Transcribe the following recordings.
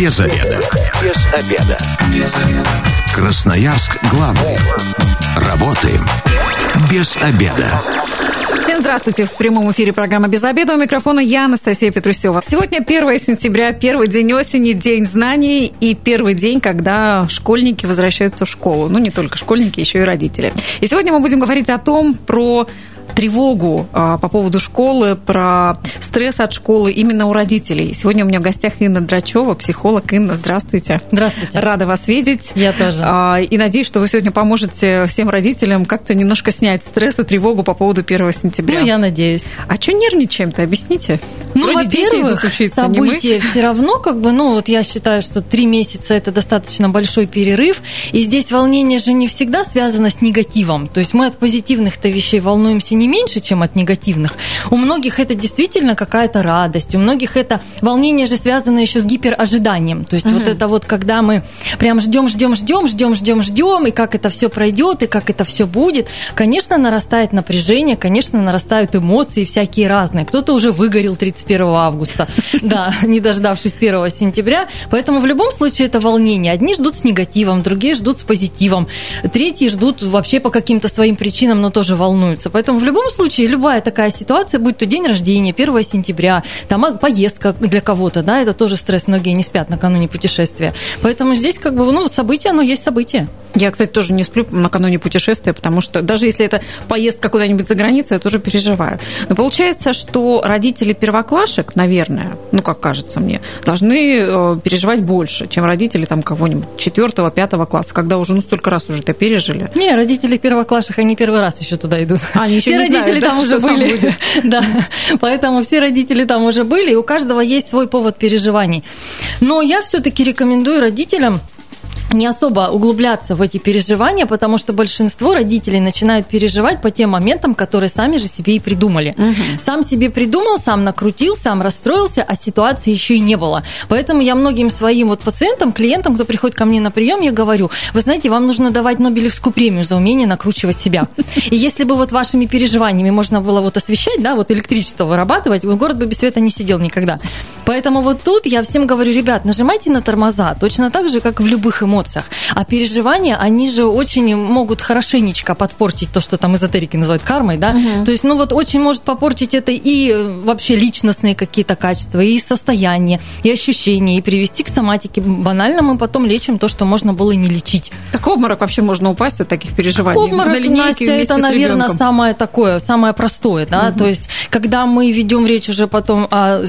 Без обеда. Без обеда. Без обеда. Красноярск главный. Работаем без обеда. Всем здравствуйте. В прямом эфире программа «Без обеда». У микрофона я, Анастасия Петрусева. Сегодня 1 сентября, первый день осени, день знаний и первый день, когда школьники возвращаются в школу. Ну, не только школьники, еще и родители. И сегодня мы будем говорить о том, про тревогу а, по поводу школы, про стресс от школы именно у родителей. Сегодня у меня в гостях Инна Драчева, психолог. Инна, здравствуйте. Здравствуйте. Рада вас видеть. Я тоже. А, и надеюсь, что вы сегодня поможете всем родителям как-то немножко снять стресс и тревогу по поводу 1 сентября. Ну, я надеюсь. А что нервничаем-то? Объясните. Ну, Вроде во-первых, учиться, события все равно, как бы, ну, вот я считаю, что три месяца – это достаточно большой перерыв, и здесь волнение же не всегда связано с негативом. То есть мы от позитивных-то вещей волнуемся не меньше, чем от негативных. У многих это действительно какая-то радость, у многих это волнение же связано еще с гиперожиданием. То есть угу. вот это вот, когда мы прям ждем, ждем, ждем, ждем, ждем, ждем, и как это все пройдет, и как это все будет, конечно, нарастает напряжение, конечно, нарастают эмоции всякие разные. Кто-то уже выгорел 31 августа, да, не дождавшись 1 сентября. Поэтому в любом случае это волнение. Одни ждут с негативом, другие ждут с позитивом, третьи ждут вообще по каким-то своим причинам, но тоже волнуются. Поэтому в любом случае любая такая ситуация, будь то день рождения, 1 сентября, там а, поездка для кого-то, да, это тоже стресс, многие не спят накануне путешествия. Поэтому здесь как бы, ну, событие, оно есть событие. Я, кстати, тоже не сплю накануне путешествия, потому что даже если это поездка куда-нибудь за границу, я тоже переживаю. Но получается, что родители первоклашек, наверное, ну, как кажется мне, должны э, переживать больше, чем родители там кого-нибудь четвертого, пятого класса, когда уже ну столько раз уже это пережили. Не, родители первоклашек, они первый раз еще туда идут. А, они еще все не родители знают, там да, уже были. Да, поэтому все родители там уже были, и у каждого есть свой повод переживаний. Но я все-таки рекомендую родителям не особо углубляться в эти переживания, потому что большинство родителей начинают переживать по тем моментам, которые сами же себе и придумали. Угу. Сам себе придумал, сам накрутил, сам расстроился, а ситуации еще и не было. Поэтому я многим своим вот пациентам, клиентам, кто приходит ко мне на прием, я говорю, вы знаете, вам нужно давать Нобелевскую премию за умение накручивать себя. И если бы вот вашими переживаниями можно было вот освещать, да, вот электричество вырабатывать, город бы без света не сидел никогда. Поэтому вот тут я всем говорю, ребят, нажимайте на тормоза, точно так же, как в любых эмоциях эмоциях. А переживания, они же очень могут хорошенечко подпортить то, что там эзотерики называют кармой, да? Угу. То есть, ну вот очень может попортить это и вообще личностные какие-то качества, и состояние, и ощущения, и привести к соматике. Банально мы потом лечим то, что можно было не лечить. Так обморок вообще можно упасть от таких переживаний? Обморок, Настя, это, наверное, самое такое, самое простое, да? Угу. То есть, когда мы ведем речь уже потом о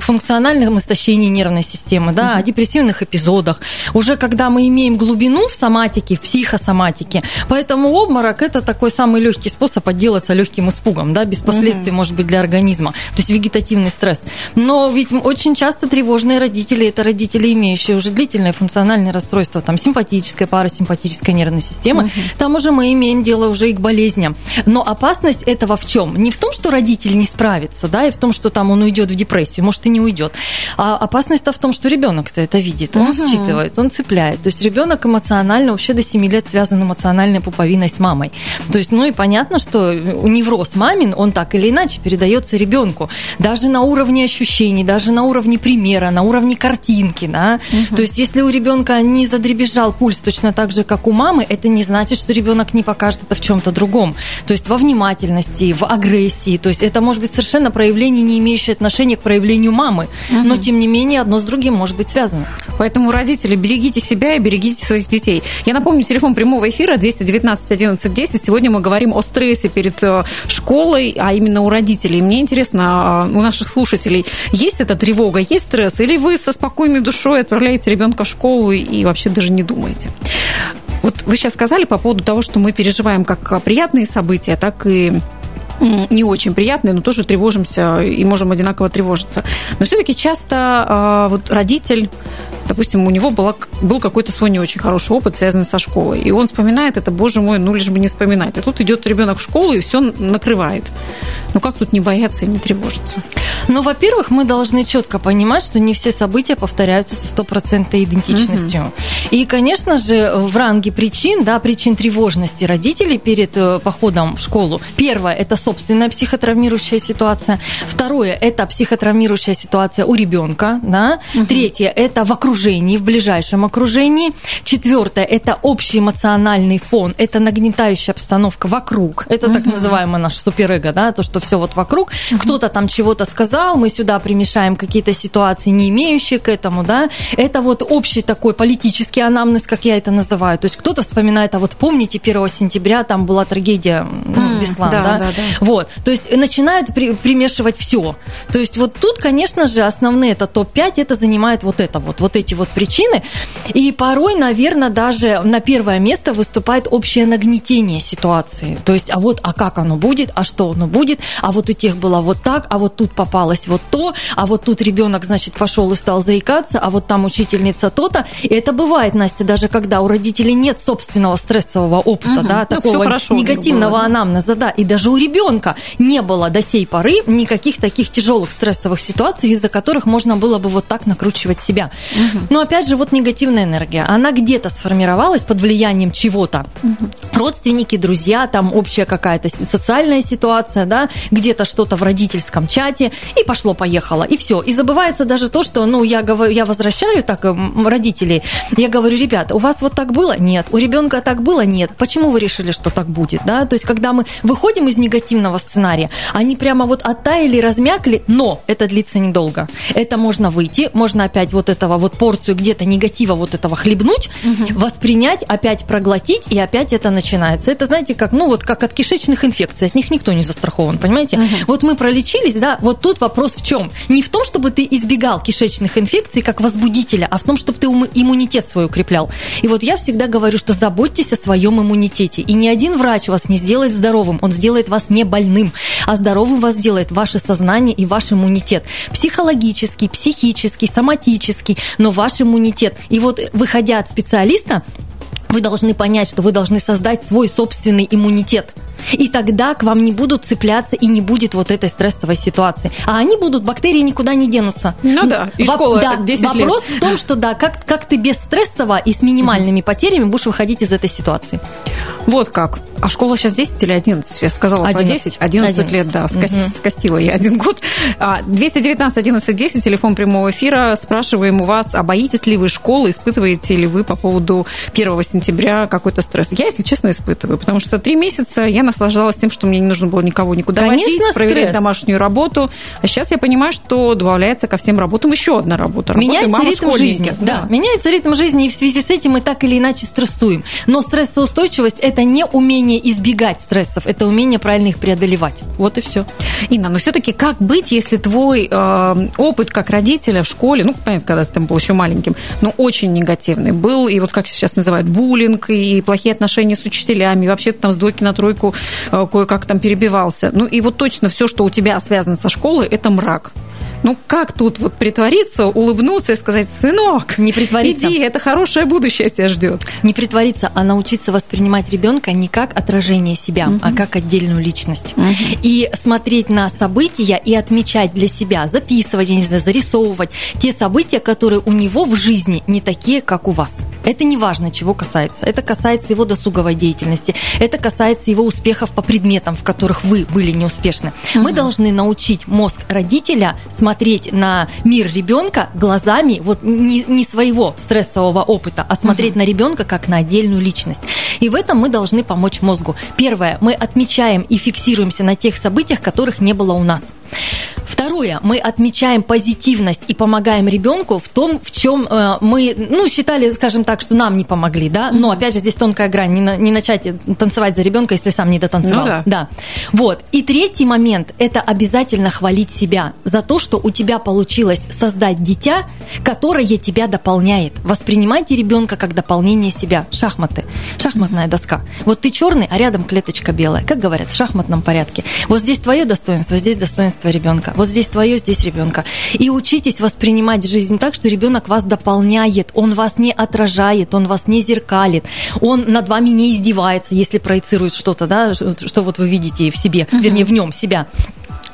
функциональном истощении нервной системы, да, угу. о депрессивных эпизодах, уже когда мы мы имеем глубину в соматике, в психосоматике. Поэтому обморок – это такой самый легкий способ отделаться легким испугом, да, без последствий, угу. может быть, для организма. То есть вегетативный стресс. Но ведь очень часто тревожные родители – это родители, имеющие уже длительное функциональное расстройство, там, симпатическая, парасимпатическая нервная система. Угу. Там уже мы имеем дело уже и к болезням. Но опасность этого в чем? Не в том, что родитель не справится, да, и в том, что там он уйдет в депрессию, может, и не уйдет. А опасность-то в том, что ребенок-то это видит, он угу. считывает, он цепляет. То есть ребенок эмоционально вообще до 7 лет связан эмоциональной пуповиной с мамой. То есть, ну и понятно, что невроз мамин, он так или иначе передается ребенку. Даже на уровне ощущений, даже на уровне примера, на уровне картинки. Да? Угу. То есть, если у ребенка не задребезжал пульс точно так же, как у мамы, это не значит, что ребенок не покажет это в чем-то другом. То есть, во внимательности, в агрессии. То есть, это может быть совершенно проявление, не имеющее отношения к проявлению мамы. Угу. Но, тем не менее, одно с другим может быть связано. Поэтому, родители, берегите себя и берегите своих детей. Я напомню, телефон прямого эфира 219 11 10. Сегодня мы говорим о стрессе перед э, школой, а именно у родителей. Мне интересно, а, у наших слушателей есть эта тревога, есть стресс? Или вы со спокойной душой отправляете ребенка в школу и вообще даже не думаете? Вот вы сейчас сказали по поводу того, что мы переживаем как приятные события, так и не очень приятные, но тоже тревожимся и можем одинаково тревожиться. Но все-таки часто а, вот родитель допустим, у него была, был какой-то свой не очень хороший опыт, связанный со школой. И он вспоминает это, боже мой, ну лишь бы не вспоминать. А тут идет ребенок в школу и все накрывает. Ну как тут не бояться и не тревожиться? Ну, во-первых, мы должны четко понимать, что не все события повторяются со стопроцентной идентичностью. Угу. И, конечно же, в ранге причин, да, причин тревожности родителей перед э, походом в школу. Первое – это собственная психотравмирующая ситуация. Второе – это психотравмирующая ситуация у ребенка. Да? Угу. Третье – это в окружении окружении, в ближайшем окружении. Четвертое – это общий эмоциональный фон, это нагнетающая обстановка вокруг. Это угу. так называемое наше суперэго, да, то, что все вот вокруг. Угу. Кто-то там чего-то сказал, мы сюда примешаем какие-то ситуации, не имеющие к этому, да. Это вот общий такой политический анамнез, как я это называю. То есть кто-то вспоминает, а вот помните, 1 сентября там была трагедия ну, Беслан, да, да? да, да. Вот, то есть начинают при, примешивать все. То есть вот тут, конечно же, основные это топ-5, это занимает вот это вот, вот эти вот причины. И порой, наверное, даже на первое место выступает общее нагнетение ситуации. То есть, а вот, а как оно будет, а что оно будет, а вот у тех было вот так, а вот тут попалось вот то, а вот тут ребенок, значит, пошел и стал заикаться, а вот там учительница то-то. И это бывает, Настя, даже когда у родителей нет собственного стрессового опыта, угу. да, ну, такого хорошо негативного было, да. анамнеза, да, и даже у ребенка не было до сей поры никаких таких тяжелых стрессовых ситуаций, из-за которых можно было бы вот так накручивать себя. Угу. Но опять же, вот негативная энергия, она где-то сформировалась под влиянием чего-то. Угу. Родственники, друзья, там общая какая-то социальная ситуация, да, где-то что-то в родительском чате, и пошло-поехало, и все. И забывается даже то, что, ну, я, говорю, я возвращаю так родителей, я говорю, ребята, у вас вот так было? Нет. У ребенка так было? Нет. Почему вы решили, что так будет? Да? То есть, когда мы выходим из негативного сценария, они прямо вот оттаяли, размякли, но это длится недолго. Это можно выйти, можно опять вот этого вот порцию где-то негатива вот этого хлебнуть, угу. воспринять, опять проглотить, и опять это начинается. Это, знаете, как, ну, вот как от кишечных инфекций, от них никто не застрахован, понимаете? Угу. Вот мы пролечились, да, вот тут вопрос в чем? Не в том, чтобы ты избегал кишечных инфекций как возбудителя, а в том, чтобы ты иммунитет свой укреплял. И вот я всегда говорю, что заботьтесь о своем иммунитете. И ни один врач вас не сделает здоровым, он сделает вас не больным, а здоровым вас делает ваше сознание и ваш иммунитет. Психологический, психический, соматический, но ваш иммунитет. И вот выходя от специалиста, вы должны понять, что вы должны создать свой собственный иммунитет. И тогда к вам не будут цепляться и не будет вот этой стрессовой ситуации. А они будут, бактерии никуда не денутся. Ну да, и Воп- школа да, 10 вопрос лет. Вопрос в том, что да, как, как ты без стрессово и с минимальными потерями будешь выходить из этой ситуации. Вот как. А школа сейчас 10 или 11? Я сказала 11. 10. 11, 11. лет, да. Скос, угу. Скостила я один год. 219 11 10, телефон прямого эфира. Спрашиваем у вас, а боитесь ли вы школы, испытываете ли вы по поводу 1 сентября какой-то стресс? Я, если честно, испытываю, потому что три месяца я наслаждалась тем, что мне не нужно было никого никуда Конечно, возить, проверять стресс. домашнюю работу. А сейчас я понимаю, что добавляется ко всем работам еще одна работа. Работа Меняется мама ритм жизни. Да. да, меняется ритм жизни, и в связи с этим мы так или иначе стрессуем. Но стрессоустойчивость – это не умение избегать стрессов, это умение правильно их преодолевать. Вот и все. Инна, но все-таки как быть, если твой э, опыт как родителя в школе, ну, понятно, когда ты был еще маленьким, но очень негативный был, и вот как сейчас называют, буллинг, и плохие отношения с учителями, и вообще там с двойки на тройку кое-как там перебивался. Ну и вот точно все, что у тебя связано со школой, это мрак. Ну, как тут вот притвориться, улыбнуться и сказать, сынок, не притвориться. иди, это хорошее будущее тебя ждет. Не притвориться, а научиться воспринимать ребенка не как отражение себя, угу. а как отдельную личность. Угу. И смотреть на события и отмечать для себя, записывать, я не знаю, зарисовывать те события, которые у него в жизни не такие, как у вас. Это не важно, чего касается. Это касается его досуговой деятельности, это касается его успехов по предметам, в которых вы были неуспешны. Угу. Мы должны научить мозг родителя смотреть на мир ребенка глазами вот не, не своего стрессового опыта, а смотреть на ребенка как на отдельную личность. И в этом мы должны помочь мозгу. Первое, мы отмечаем и фиксируемся на тех событиях, которых не было у нас. Второе, мы отмечаем позитивность и помогаем ребенку в том, в чем э, мы, ну, считали, скажем так, что нам не помогли, да, но опять же здесь тонкая грань, не, на, не начать танцевать за ребенка, если сам не дотанцевал. Ну, да. да. Вот. И третий момент – это обязательно хвалить себя за то, что у тебя получилось создать дитя, которое тебя дополняет. Воспринимайте ребенка как дополнение себя. Шахматы, шахматная доска. Вот ты черный, а рядом клеточка белая. Как говорят, в шахматном порядке. Вот здесь твое достоинство, здесь достоинство ребенка. Вот здесь твое, здесь ребенка. И учитесь воспринимать жизнь так, что ребенок вас дополняет, он вас не отражает, он вас не зеркалит, он над вами не издевается, если проецирует что-то, да, что вот вы видите в себе, вернее, в нем себя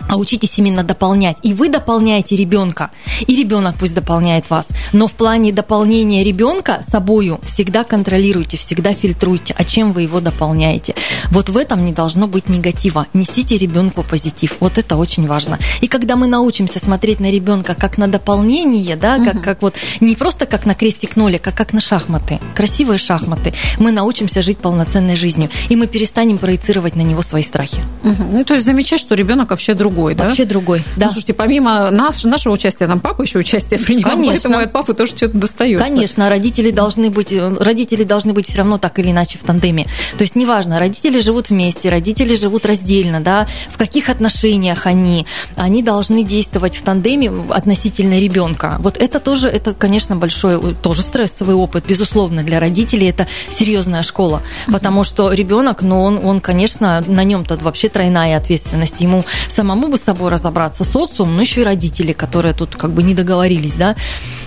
а учитесь именно дополнять. И вы дополняете ребенка, и ребенок пусть дополняет вас. Но в плане дополнения ребенка собою всегда контролируйте, всегда фильтруйте, а чем вы его дополняете. Вот в этом не должно быть негатива. Несите ребенку позитив. Вот это очень важно. И когда мы научимся смотреть на ребенка как на дополнение, да, как, угу. как вот не просто как на крестик-нолик, а как на шахматы, красивые шахматы, мы научимся жить полноценной жизнью. И мы перестанем проецировать на него свои страхи. Угу. Ну, то есть замечать, что ребенок вообще друг другой, да? Вообще другой, да. Ну, слушайте, помимо нас, нашего участия, там папа еще участие принимал, Конечно. поэтому от папы тоже что-то достается. Конечно, родители должны быть, родители должны быть все равно так или иначе в тандеме. То есть неважно, родители живут вместе, родители живут раздельно, да, в каких отношениях они, они должны действовать в тандеме относительно ребенка. Вот это тоже, это, конечно, большой, тоже стрессовый опыт, безусловно, для родителей это серьезная школа, потому что ребенок, ну, он, он, конечно, на нем-то вообще тройная ответственность. Ему самому бы с собой разобраться, социум, но еще и родители, которые тут как бы не договорились, да.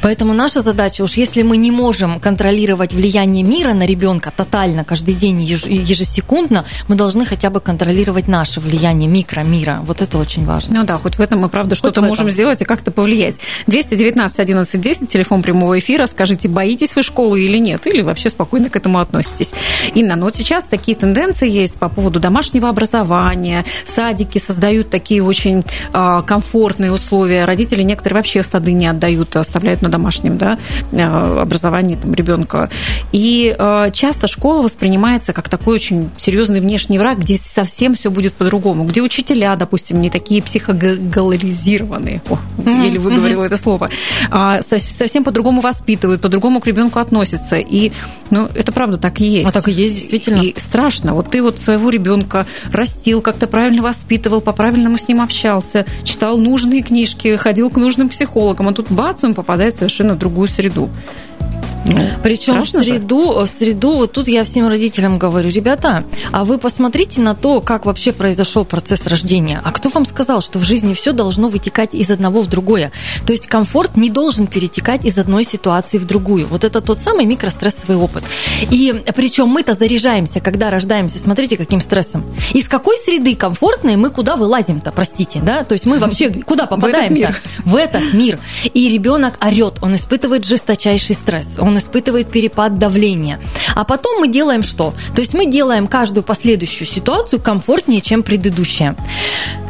Поэтому наша задача, уж если мы не можем контролировать влияние мира на ребенка тотально, каждый день, ежесекундно, мы должны хотя бы контролировать наше влияние микромира. Вот это очень важно. Ну да, хоть в этом мы, правда, что-то можем сделать и как-то повлиять. 219 11 10, телефон прямого эфира. Скажите, боитесь вы школы или нет? Или вообще спокойно к этому относитесь? Инна, ну вот сейчас такие тенденции есть по поводу домашнего образования. Садики создают такие очень а, комфортные условия. Родители некоторые вообще в сады не отдают, оставляют на домашнем да, а, образовании там, ребенка. И а, часто школа воспринимается как такой очень серьезный внешний враг, где совсем все будет по-другому, где учителя, допустим, не такие О, mm-hmm. еле выговорила mm-hmm. это слово, совсем по-другому воспитывают, по-другому к ребенку относятся. И ну, это правда так и есть. А так и есть, действительно. И страшно. Вот ты вот своего ребенка растил, как-то правильно воспитывал, по правильному ним общался, читал нужные книжки, ходил к нужным психологам, а тут бац, он попадает в совершенно другую среду. Ну, Причем в среду, в среду, вот тут я всем родителям говорю, ребята, а вы посмотрите на то, как вообще произошел процесс рождения. А кто вам сказал, что в жизни все должно вытекать из одного в другое? То есть комфорт не должен перетекать из одной ситуации в другую. Вот это тот самый микрострессовый опыт. И причем мы-то заряжаемся, когда рождаемся. Смотрите, каким стрессом. Из какой среды комфортной мы куда вылазим-то, простите, да? То есть мы вообще куда попадаем-то? В этот мир. И ребенок орет, он испытывает жесточайший стресс, он испытывает перепад давления. А потом мы делаем что? То есть мы делаем каждую последующую ситуацию комфортнее, чем предыдущая.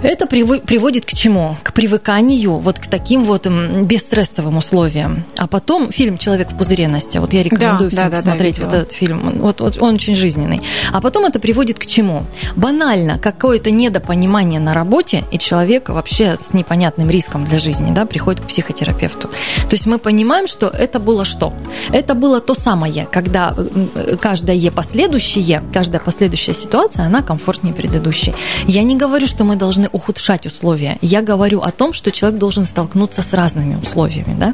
Это приводит к чему? К привыканию вот к таким вот бесстрессовым условиям. А потом фильм «Человек в пузыре», Настя, вот я рекомендую да, всем да, посмотреть да, вот этот фильм. Вот, вот он очень жизненный. А потом это приводит к чему? Банально, какое-то недопонимание на работе, и человек вообще с непонятным риском для жизни да, приходит к психотерапевту. То есть мы понимаем, что это было что? Это было то самое, когда каждое последующее, каждая последующая ситуация, она комфортнее предыдущей. Я не говорю, что мы должны ухудшать условия. Я говорю о том, что человек должен столкнуться с разными условиями. Да?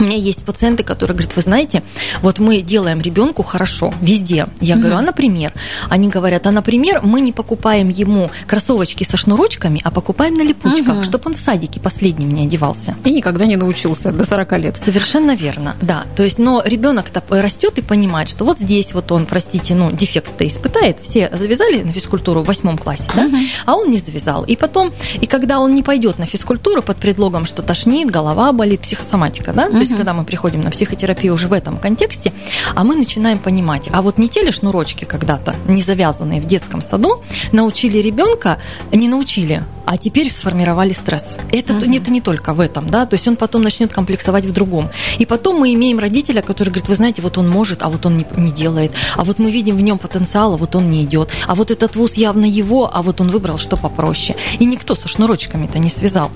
У меня есть пациенты, которые говорят, вы знаете, вот мы делаем ребенку хорошо везде. Я говорю, а например? Они говорят, а например, мы не покупаем ему кроссовочки со шнурочками, а покупаем на липучках, угу. чтобы он в садике последним не одевался. И никогда не научился до 40 лет. Совершенно верно, да. То есть, но ребенок-то растет и понимает, что вот здесь вот он, простите, ну, дефект-то испытает. Все завязали на физкультуру в восьмом классе, да? Угу. А он не завязал. И потом, и когда он не пойдет на физкультуру под предлогом, что тошнит, голова болит, психосоматика, да? Угу. То есть, когда мы приходим на психотерапию уже в этом контексте, а мы начинаем понимать, а вот не те ли шнурочки когда-то, не завязанные в детском саду, научили ребенка, не научили, а теперь сформировали стресс. Это, uh-huh. это не только в этом, да, то есть он потом начнет комплексовать в другом. И потом мы имеем родителя, который говорит, вы знаете, вот он может, а вот он не, не делает, а вот мы видим в нем потенциал, а вот он не идет, а вот этот вуз явно его, а вот он выбрал что попроще. И никто со шнурочками-то не связал.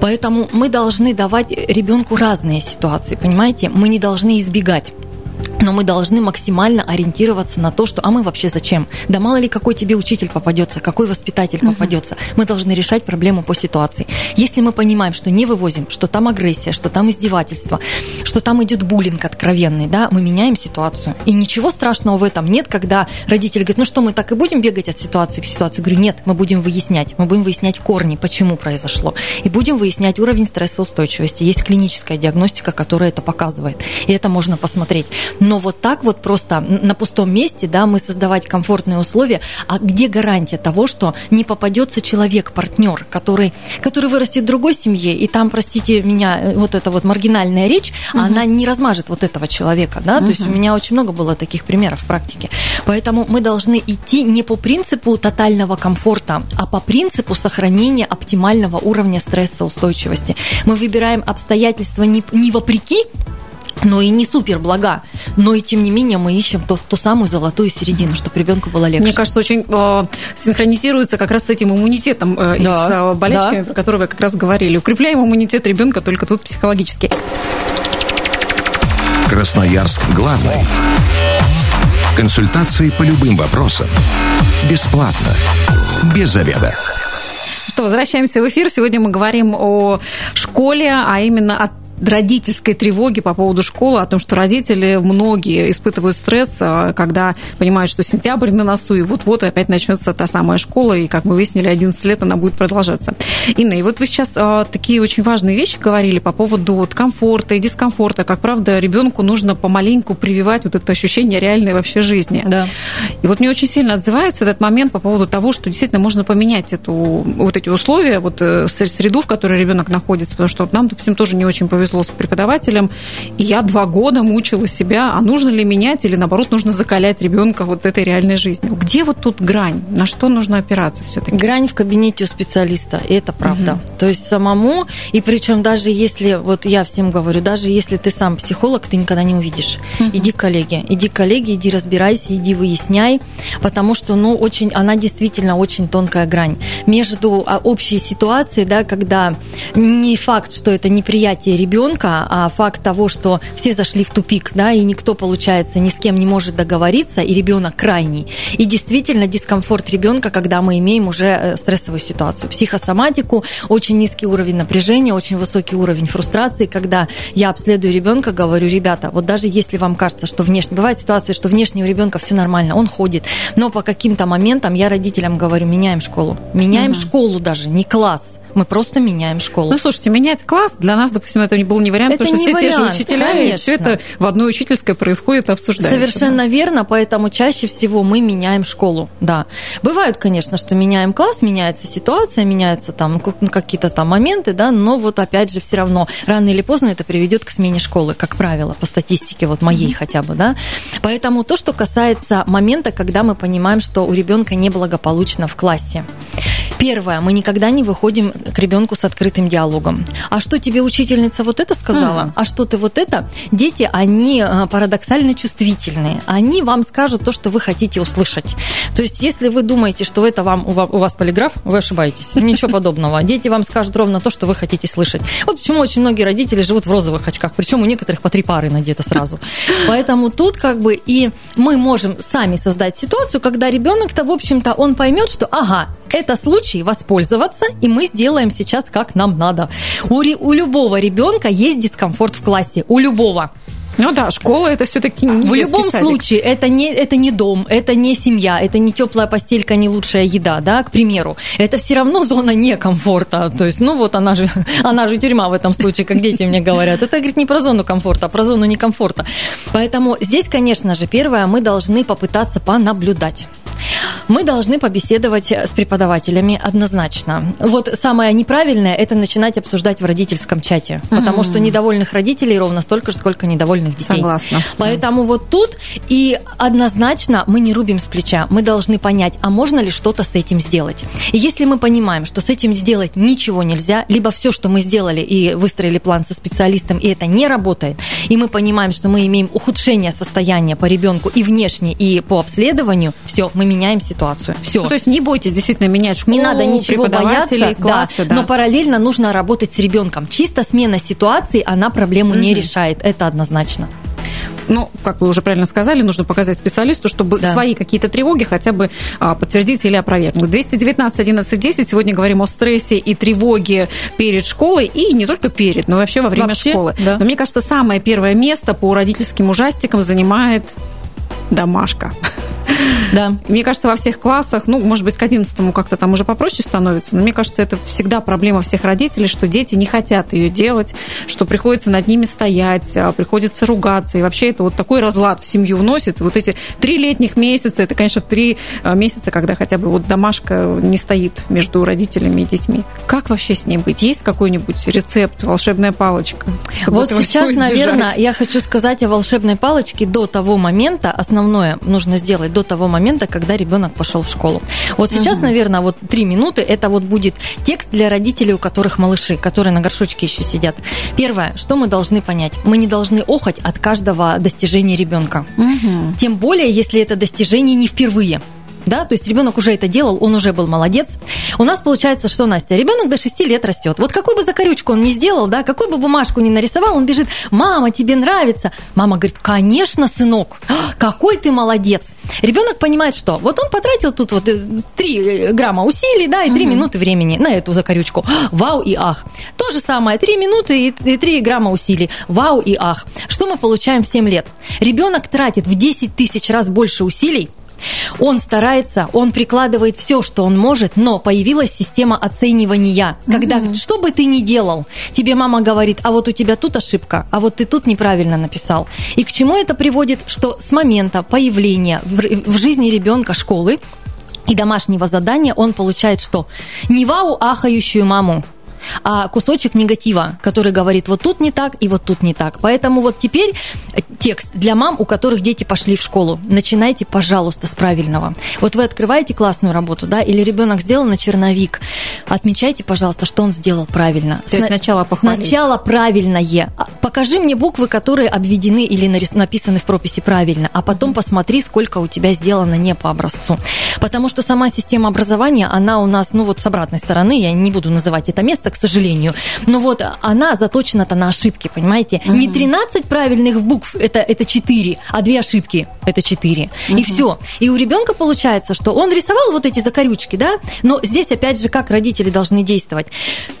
Поэтому мы должны давать ребенку разные ситуации, понимаете? Мы не должны избегать но мы должны максимально ориентироваться на то, что а мы вообще зачем? Да мало ли какой тебе учитель попадется, какой воспитатель попадется. Мы должны решать проблему по ситуации. Если мы понимаем, что не вывозим, что там агрессия, что там издевательство, что там идет буллинг откровенный, да, мы меняем ситуацию. И ничего страшного в этом нет, когда родитель говорит, ну что, мы так и будем бегать от ситуации к ситуации. Говорю, нет, мы будем выяснять, мы будем выяснять корни, почему произошло. И будем выяснять уровень стрессоустойчивости. Есть клиническая диагностика, которая это показывает. И это можно посмотреть. Но Но вот так вот просто на пустом месте, да, мы создавать комфортные условия, а где гарантия того, что не попадется человек, партнер, который, который вырастет в другой семье, и там, простите меня, э, вот эта вот маргинальная речь, угу. она не размажет вот этого человека, да, угу. то есть у меня очень много было таких примеров в практике. Поэтому мы должны идти не по принципу тотального комфорта, а по принципу сохранения оптимального уровня стрессоустойчивости. Мы выбираем обстоятельства не, не вопреки но и не супер блага. Но и тем не менее мы ищем ту, ту самую золотую середину, чтобы ребенку было легче. Мне кажется, очень э, синхронизируется как раз с этим иммунитетом э, да, и с э, болячками, да. про которые вы как раз говорили. Укрепляем иммунитет ребенка только тут психологически. Красноярск главный. Консультации по любым вопросам. Бесплатно. Без заведа что, возвращаемся в эфир. Сегодня мы говорим о школе, а именно о родительской тревоги по поводу школы, о том, что родители многие испытывают стресс, а, когда понимают, что сентябрь на носу, и вот-вот опять начнется та самая школа, и, как мы выяснили, 11 лет она будет продолжаться. Инна, и вот вы сейчас а, такие очень важные вещи говорили по поводу вот, комфорта и дискомфорта, как правда ребенку нужно помаленьку прививать вот это ощущение реальной вообще жизни. Да. И вот мне очень сильно отзывается этот момент по поводу того, что действительно можно поменять эту, вот эти условия, вот э, среду, в которой ребенок находится, потому что нам, допустим, тоже не очень повезло повезло с преподавателем, и я два года мучила себя, а нужно ли менять или, наоборот, нужно закалять ребенка вот этой реальной жизнью. Где вот тут грань? На что нужно опираться все-таки? Грань в кабинете у специалиста, и это правда. Угу. То есть самому, и причем даже если, вот я всем говорю, даже если ты сам психолог, ты никогда не увидишь. Угу. Иди к коллеге, иди к коллеге, иди разбирайся, иди выясняй, потому что, ну, очень, она действительно очень тонкая грань между а, общей ситуацией, да, когда не факт, что это неприятие ребенка, ребенка, а факт того, что все зашли в тупик, да, и никто, получается, ни с кем не может договориться, и ребенок крайний. И действительно дискомфорт ребенка, когда мы имеем уже э, стрессовую ситуацию. Психосоматику, очень низкий уровень напряжения, очень высокий уровень фрустрации, когда я обследую ребенка, говорю, ребята, вот даже если вам кажется, что внешне, бывает ситуация, что внешне у ребенка все нормально, он ходит, но по каким-то моментам я родителям говорю, меняем школу, меняем угу. школу даже, не класс, мы просто меняем школу. Ну, слушайте, менять класс для нас, допустим, это не был не вариант, это потому что все вариант, те же учителя, конечно. и все это в одной учительской происходит обсуждается. Совершенно да. верно, поэтому чаще всего мы меняем школу, да. Бывают, конечно, что меняем класс, меняется ситуация, меняются там ну, какие-то там моменты, да, но вот опять же все равно рано или поздно это приведет к смене школы, как правило, по статистике вот моей mm-hmm. хотя бы, да. Поэтому то, что касается момента, когда мы понимаем, что у ребенка неблагополучно в классе. Первое, мы никогда не выходим к ребенку с открытым диалогом. А что тебе учительница вот это сказала? Mm. А что ты вот это? Дети, они э, парадоксально чувствительные. Они вам скажут то, что вы хотите услышать. То есть, если вы думаете, что это вам у вас полиграф, вы ошибаетесь. Ничего подобного. Дети вам скажут ровно то, что вы хотите слышать. Вот почему очень многие родители живут в розовых очках, причем у некоторых по три пары надето сразу. Поэтому тут как бы и мы можем сами создать ситуацию, когда ребенок-то, в общем-то, он поймет, что ага, это случай воспользоваться, и мы сделаем сейчас как нам надо. У, у любого ребенка есть дискомфорт в классе, у любого. Ну да, школа это все-таки не В любом садик. случае, это не, это не дом, это не семья, это не теплая постелька, не лучшая еда, да, к примеру. Это все равно зона некомфорта. То есть, ну вот она же, она же тюрьма в этом случае, как дети мне говорят. Это, говорит, не про зону комфорта, а про зону некомфорта. Поэтому здесь, конечно же, первое, мы должны попытаться понаблюдать. Мы должны побеседовать с преподавателями однозначно. Вот самое неправильное – это начинать обсуждать в родительском чате, потому что недовольных родителей ровно столько же, сколько недовольных детей. Согласна. Поэтому да. вот тут и однозначно мы не рубим с плеча. Мы должны понять, а можно ли что-то с этим сделать. И если мы понимаем, что с этим сделать ничего нельзя, либо все, что мы сделали и выстроили план со специалистом, и это не работает, и мы понимаем, что мы имеем ухудшение состояния по ребенку и внешне, и по обследованию, все, мы меняем ситуацию. Все. Ну, то есть не бойтесь действительно менять школу, Не надо ничего бояться, классы, да, да. но параллельно нужно работать с ребенком. Чисто смена ситуации, она проблему mm-hmm. не решает, это однозначно ну, как вы уже правильно сказали, нужно показать специалисту, чтобы да. свои какие-то тревоги хотя бы а, подтвердить или опровергнуть. 219 11 10. Сегодня говорим о стрессе и тревоге перед школой, и не только перед, но вообще во время вообще, школы. Да. Но мне кажется, самое первое место по родительским ужастикам занимает домашка. Да. Мне кажется, во всех классах, ну, может быть, к 11 как-то там уже попроще становится, но мне кажется, это всегда проблема всех родителей, что дети не хотят ее делать, что приходится над ними стоять, а приходится ругаться, и вообще это вот такой разлад в семью вносит. Вот эти три летних месяца, это, конечно, три а, месяца, когда хотя бы вот домашка не стоит между родителями и детьми. Как вообще с ней быть? Есть какой-нибудь рецепт, волшебная палочка? Вот сейчас, наверное, я хочу сказать о волшебной палочке до того момента, основное нужно сделать до того момента, когда ребенок пошел в школу. Вот сейчас, угу. наверное, вот три минуты, это вот будет текст для родителей, у которых малыши, которые на горшочке еще сидят. Первое, что мы должны понять? Мы не должны охать от каждого достижения ребенка. Угу. Тем более, если это достижение не впервые да, то есть ребенок уже это делал, он уже был молодец. У нас получается, что, Настя, ребенок до 6 лет растет. Вот какой бы закорючку он ни сделал, да, какую бы бумажку ни нарисовал, он бежит, мама, тебе нравится? Мама говорит, конечно, сынок, какой ты молодец. Ребенок понимает, что вот он потратил тут вот 3 э, грамма усилий, да, и 3 угу. минуты времени на эту закорючку. Вау и ах. То же самое, 3 минуты и 3 грамма усилий. Вау и ах. Что мы получаем в 7 лет? Ребенок тратит в 10 тысяч раз больше усилий, он старается, он прикладывает все, что он может, но появилась система оценивания. Когда mm-hmm. что бы ты ни делал, тебе мама говорит, а вот у тебя тут ошибка, а вот ты тут неправильно написал. И к чему это приводит? Что с момента появления в, в жизни ребенка школы и домашнего задания он получает что? Не вау ахающую маму, а кусочек негатива, который говорит, вот тут не так и вот тут не так. Поэтому вот теперь текст для мам, у которых дети пошли в школу. Начинайте, пожалуйста, с правильного. Вот вы открываете классную работу, да, или ребенок сделал на черновик, отмечайте, пожалуйста, что он сделал правильно. То есть сначала похвалить. Сначала правильное. Покажи мне буквы, которые обведены или написаны в прописи правильно, а потом посмотри, сколько у тебя сделано не по образцу. Потому что сама система образования, она у нас, ну вот с обратной стороны, я не буду называть это место, к сожалению, но вот она заточена-то на ошибки, понимаете? Угу. Не 13 правильных букв, это, это 4, а две ошибки это 4. Угу. И все. И у ребенка получается, что он рисовал вот эти закорючки, да, но здесь опять же, как родители должны действовать.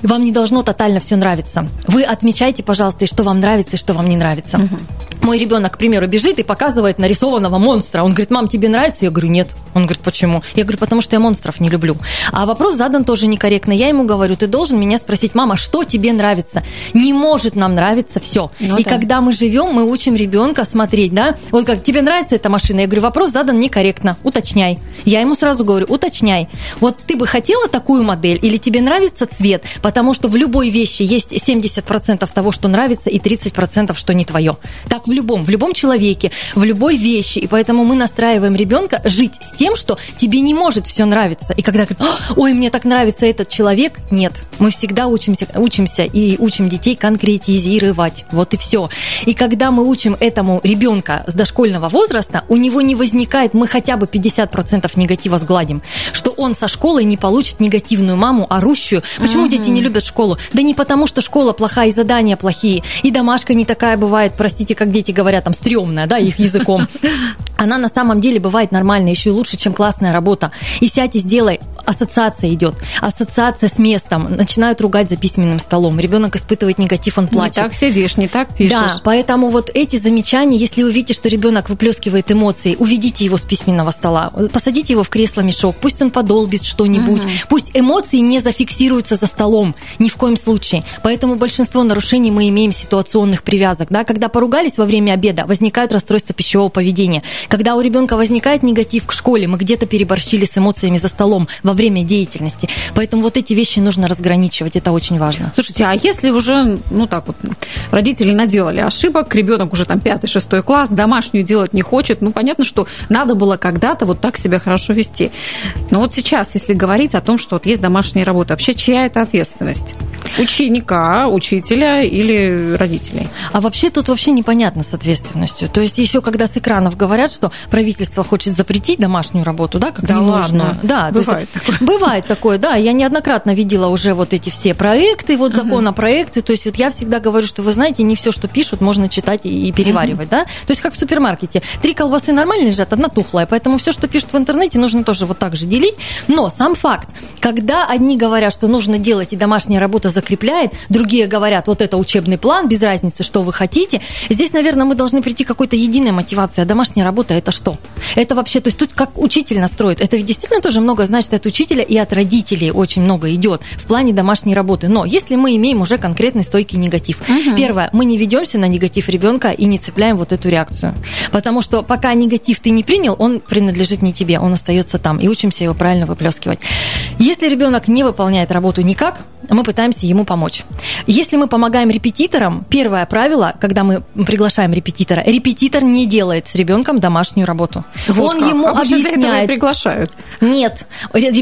Вам не должно тотально все нравиться. Вы отмечайте, пожалуйста, и что вам нравится, и что вам не нравится. Угу. Мой ребенок, к примеру, бежит и показывает нарисованного монстра. Он говорит, мам, тебе нравится? Я говорю, нет. Он говорит, почему? Я говорю, потому что я монстров не люблю. А вопрос задан тоже некорректно. Я ему говорю, ты должен меня спросить, мама, что тебе нравится? Не может нам нравиться все. Ну, и да. когда мы живем, мы учим ребенка смотреть, да? Вот как, тебе нравится эта машина? Я говорю, вопрос задан некорректно. Уточняй. Я ему сразу говорю, уточняй. Вот ты бы хотела такую модель или тебе нравится цвет? Потому что в любой вещи есть 70% того, что нравится, и 30% что не твое. Так в любом, в любом человеке, в любой вещи. И поэтому мы настраиваем ребенка жить с тем, что тебе не может все нравиться. И когда говорят, ой, мне так нравится этот человек, нет. Мы всегда учимся, учимся и учим детей конкретизировать. Вот и все. И когда мы учим этому ребенка с дошкольного возраста, у него не возникает, мы хотя бы 50% негатива сгладим, что он со школы не получит негативную маму, орущую. Почему угу. дети не любят школу? Да не потому, что школа плохая и задания плохие, и домашка не такая бывает, простите, как дети говорят, там, стрёмная, да, их языком. Она на самом деле бывает нормальная, еще и лучше, чем классная работа. И сядь и сделай ассоциация идет. Ассоциация с местом. Начинают ругать за письменным столом. Ребенок испытывает негатив, он плачет. Не так сидишь, не так пишешь. Да, поэтому вот эти замечания, если увидите, что ребенок выплескивает эмоции, уведите его с письменного стола, посадите его в кресло-мешок, пусть он подолбит что-нибудь, угу. пусть эмоции не зафиксируются за столом, ни в коем случае. Поэтому большинство нарушений мы имеем ситуационных привязок. Да? Когда поругались во время обеда, возникают расстройства пищевого поведения. Когда у ребенка возникает негатив к школе, мы где-то переборщили с эмоциями за столом во время деятельности. Поэтому вот эти вещи нужно разграничивать, это очень важно. Слушайте, а если уже, ну так вот, родители наделали ошибок, ребенок уже там пятый, шестой класс, домашнюю делать не хочет, ну понятно, что надо было когда-то вот так себя хорошо вести. Но вот сейчас, если говорить о том, что вот есть домашняя работа, вообще чья это ответственность? Ученика, учителя или родителей? А вообще тут вообще непонятно с ответственностью. То есть еще когда с экранов говорят, что правительство хочет запретить домашнюю работу, да, как да не ладно. нужно. Да, бывает. Есть, Бывает такое, да. Я неоднократно видела уже вот эти все проекты, вот законопроекты. То есть вот я всегда говорю, что вы знаете, не все, что пишут, можно читать и переваривать, да. То есть как в супермаркете. Три колбасы нормально лежат, одна тухлая. Поэтому все, что пишут в интернете, нужно тоже вот так же делить. Но сам факт, когда одни говорят, что нужно делать и домашняя работа закрепляет, другие говорят, вот это учебный план, без разницы, что вы хотите. Здесь, наверное, мы должны прийти к какой-то единой мотивации. А домашняя работа это что? Это вообще, то есть тут как учитель настроит. Это ведь действительно тоже много значит от учителя и от родителей очень много идет в плане домашней работы. Но если мы имеем уже конкретный стойкий негатив, угу. первое, мы не ведемся на негатив ребенка и не цепляем вот эту реакцию. Потому что пока негатив ты не принял, он принадлежит не тебе, он остается там. И учимся его правильно выплескивать. Если ребенок не выполняет работу никак, мы пытаемся ему помочь. Если мы помогаем репетиторам, первое правило, когда мы приглашаем репетитора, репетитор не делает с ребенком домашнюю работу. Вот Он как? ему а объясняет. Для этого приглашают. Нет,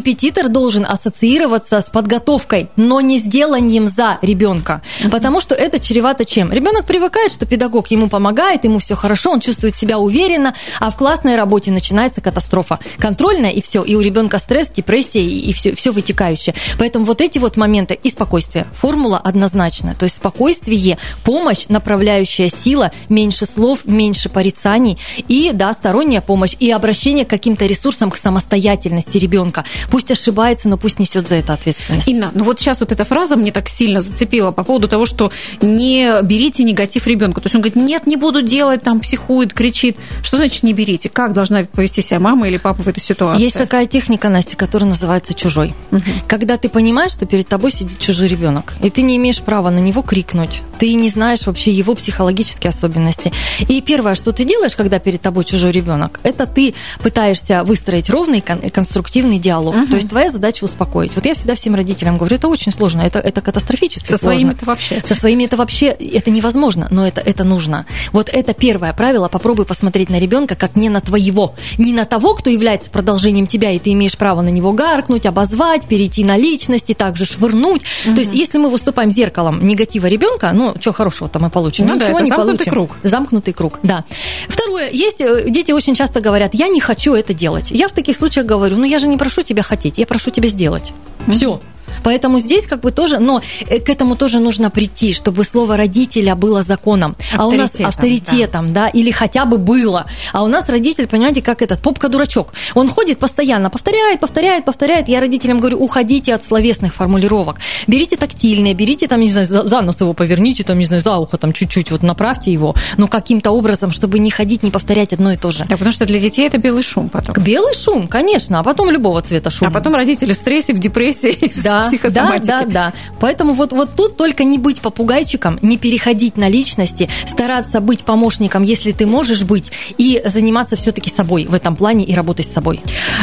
репетитор должен ассоциироваться с подготовкой, но не с деланием за ребенка, потому что это чревато чем? Ребенок привыкает, что педагог ему помогает, ему все хорошо, он чувствует себя уверенно, а в классной работе начинается катастрофа. Контрольная и все, и у ребенка стресс, депрессия и все, все вытекающее. Поэтому вот эти вот моменты и спокойствие. Формула однозначная. То есть спокойствие, помощь, направляющая сила, меньше слов, меньше порицаний и, да, сторонняя помощь и обращение к каким-то ресурсам, к самостоятельности ребенка. Пусть ошибается, но пусть несет за это ответственность. Инна, ну вот сейчас вот эта фраза мне так сильно зацепила по поводу того, что не берите негатив ребенка. То есть он говорит, нет, не буду делать, там психует, кричит. Что значит не берите? Как должна повести себя мама или папа в этой ситуации? Есть такая техника, Настя, которая называется чужой. Угу. Когда ты понимаешь, что перед тобой сидит чужой ребенок, и ты не имеешь права на него крикнуть. Ты не знаешь вообще его психологические особенности. И первое, что ты делаешь, когда перед тобой чужой ребенок, это ты пытаешься выстроить ровный конструктивный диалог. Угу. То есть твоя задача успокоить. Вот я всегда всем родителям говорю, это очень сложно, это, это катастрофически Со сложно. своими это вообще. Со своими это вообще, это невозможно, но это, это нужно. Вот это первое правило, попробуй посмотреть на ребенка как не на твоего, не на того, кто является продолжением тебя, и ты имеешь право на него гаркнуть, обозвать, перейти на личности, также швырнуть, Угу. То есть, если мы выступаем зеркалом негатива ребенка, ну, что хорошего-то мы получим? Ну, Ничего да, это не замкнутый получим. круг. Замкнутый круг, да. Второе, есть э, дети очень часто говорят, я не хочу это делать. Я в таких случаях говорю, ну, я же не прошу тебя хотеть, я прошу тебя сделать. Все. Поэтому здесь как бы тоже, но э, к этому тоже нужно прийти, чтобы слово родителя было законом, а у нас авторитетом, да. да, или хотя бы было. А у нас родитель, понимаете, как этот попка-дурачок. Он ходит постоянно, повторяет, повторяет, повторяет. Я родителям говорю, уходите от словесных формулировок. Берите тактильные, берите там, не знаю, за нос его поверните, там, не знаю, за ухо там чуть-чуть, вот направьте его, но каким-то образом, чтобы не ходить, не повторять одно и то же. Да, потому что для детей это белый шум потом. Белый шум, конечно, а потом любого цвета шум. А потом родители в стрессе, в депрессии, да, психосоматике. Да, да, да. Поэтому вот, вот тут только не быть попугайчиком, не переходить на личности, стараться быть помощником, если ты можешь быть, и заниматься все-таки собой в этом плане и работать с собой.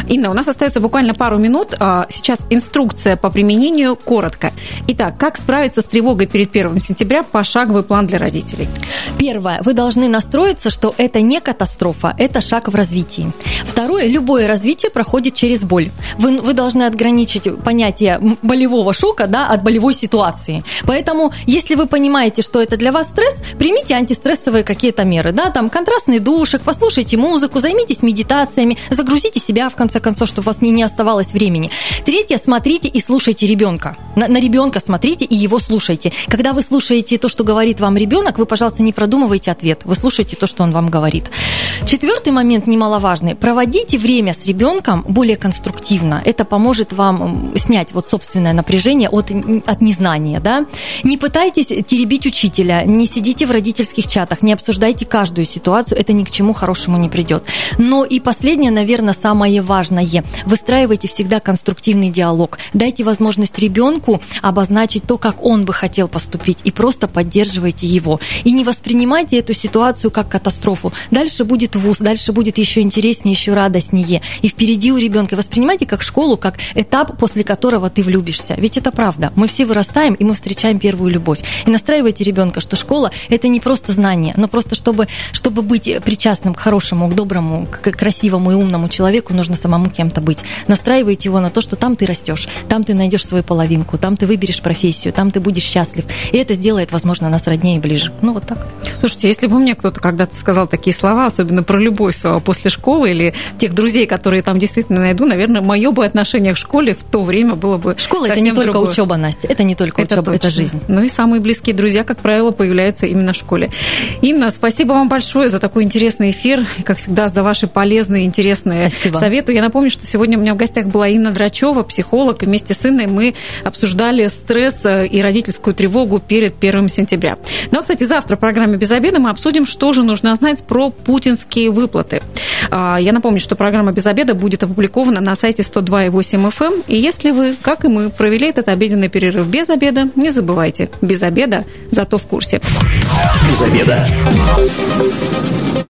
Инна, у нас остается буквально пару минут. А, сейчас инструкция по применению коротко. Итак, как справиться с тревогой перед 1 сентября? Пошаговый план для родителей. Первое. Вы должны настроиться, что это не катастрофа, это шаг в развитии. Второе. Любое развитие проходит через боль. Вы, вы должны отграничить понятие болевого шока да, от болевой ситуации. Поэтому, если вы понимаете, что это для вас стресс, примите антистрессовые какие-то меры. Да, там контрастный душик, послушайте музыку, займитесь медитациями, загрузите себя, в конце концов, чтобы у вас не, не оставалось времени. Третье, смотрите и слушайте ребенка. На, на ребенка смотрите и его слушайте. Когда вы слушаете то, что говорит вам ребенок, вы, пожалуйста, не продумывайте ответ. Вы слушаете то, что он вам говорит. Четвертый момент немаловажный. Проводите время с ребенком более конструктивно. Это поможет вам снять вот собственное напряжение от, от незнания. Да? Не пытайтесь теребить учителя, не сидите в родительских чатах, не обсуждайте каждую ситуацию, это ни к чему хорошему не придет. Но и последнее, наверное, самое важное. Выстраивайте всегда конструктивный диалог. Дайте возможность ребенку обозначить то, как он бы хотел поступить, и просто поддерживайте его. И не воспринимайте эту ситуацию как катастрофу. Дальше будет вуз, дальше будет еще интереснее, еще радостнее. И впереди у ребенка воспринимайте как школу, как этап, после которого ты влюбишься влюбишься. Ведь это правда. Мы все вырастаем, и мы встречаем первую любовь. И настраивайте ребенка, что школа – это не просто знание, но просто чтобы, чтобы быть причастным к хорошему, к доброму, к красивому и умному человеку, нужно самому кем-то быть. Настраивайте его на то, что там ты растешь, там ты найдешь свою половинку, там ты выберешь профессию, там ты будешь счастлив. И это сделает, возможно, нас роднее и ближе. Ну, вот так. Слушайте, если бы мне кто-то когда-то сказал такие слова, особенно про любовь э, после школы или тех друзей, которые там действительно найду, наверное, мое бы отношение к школе в то время было бы Школа – это не только другое. учеба, Настя, это не только это учеба, точно. это жизнь. Ну и самые близкие друзья, как правило, появляются именно в школе. Инна, спасибо вам большое за такой интересный эфир, и, как всегда, за ваши полезные, интересные спасибо. советы. Я напомню, что сегодня у меня в гостях была Инна Драчева, психолог, и вместе с Инной мы обсуждали стресс э, и родительскую тревогу перед 1 сентября. Но, ну, а, кстати, завтра в программе «Без обеда» мы обсудим, что же нужно знать про путинские выплаты. А, я напомню, что программа «Без обеда» будет опубликована на сайте 102.8 FM. Эм. И если вы, как и мы, провели этот обеденный перерыв без обеда, не забывайте, без обеда, зато в курсе. Без обеда.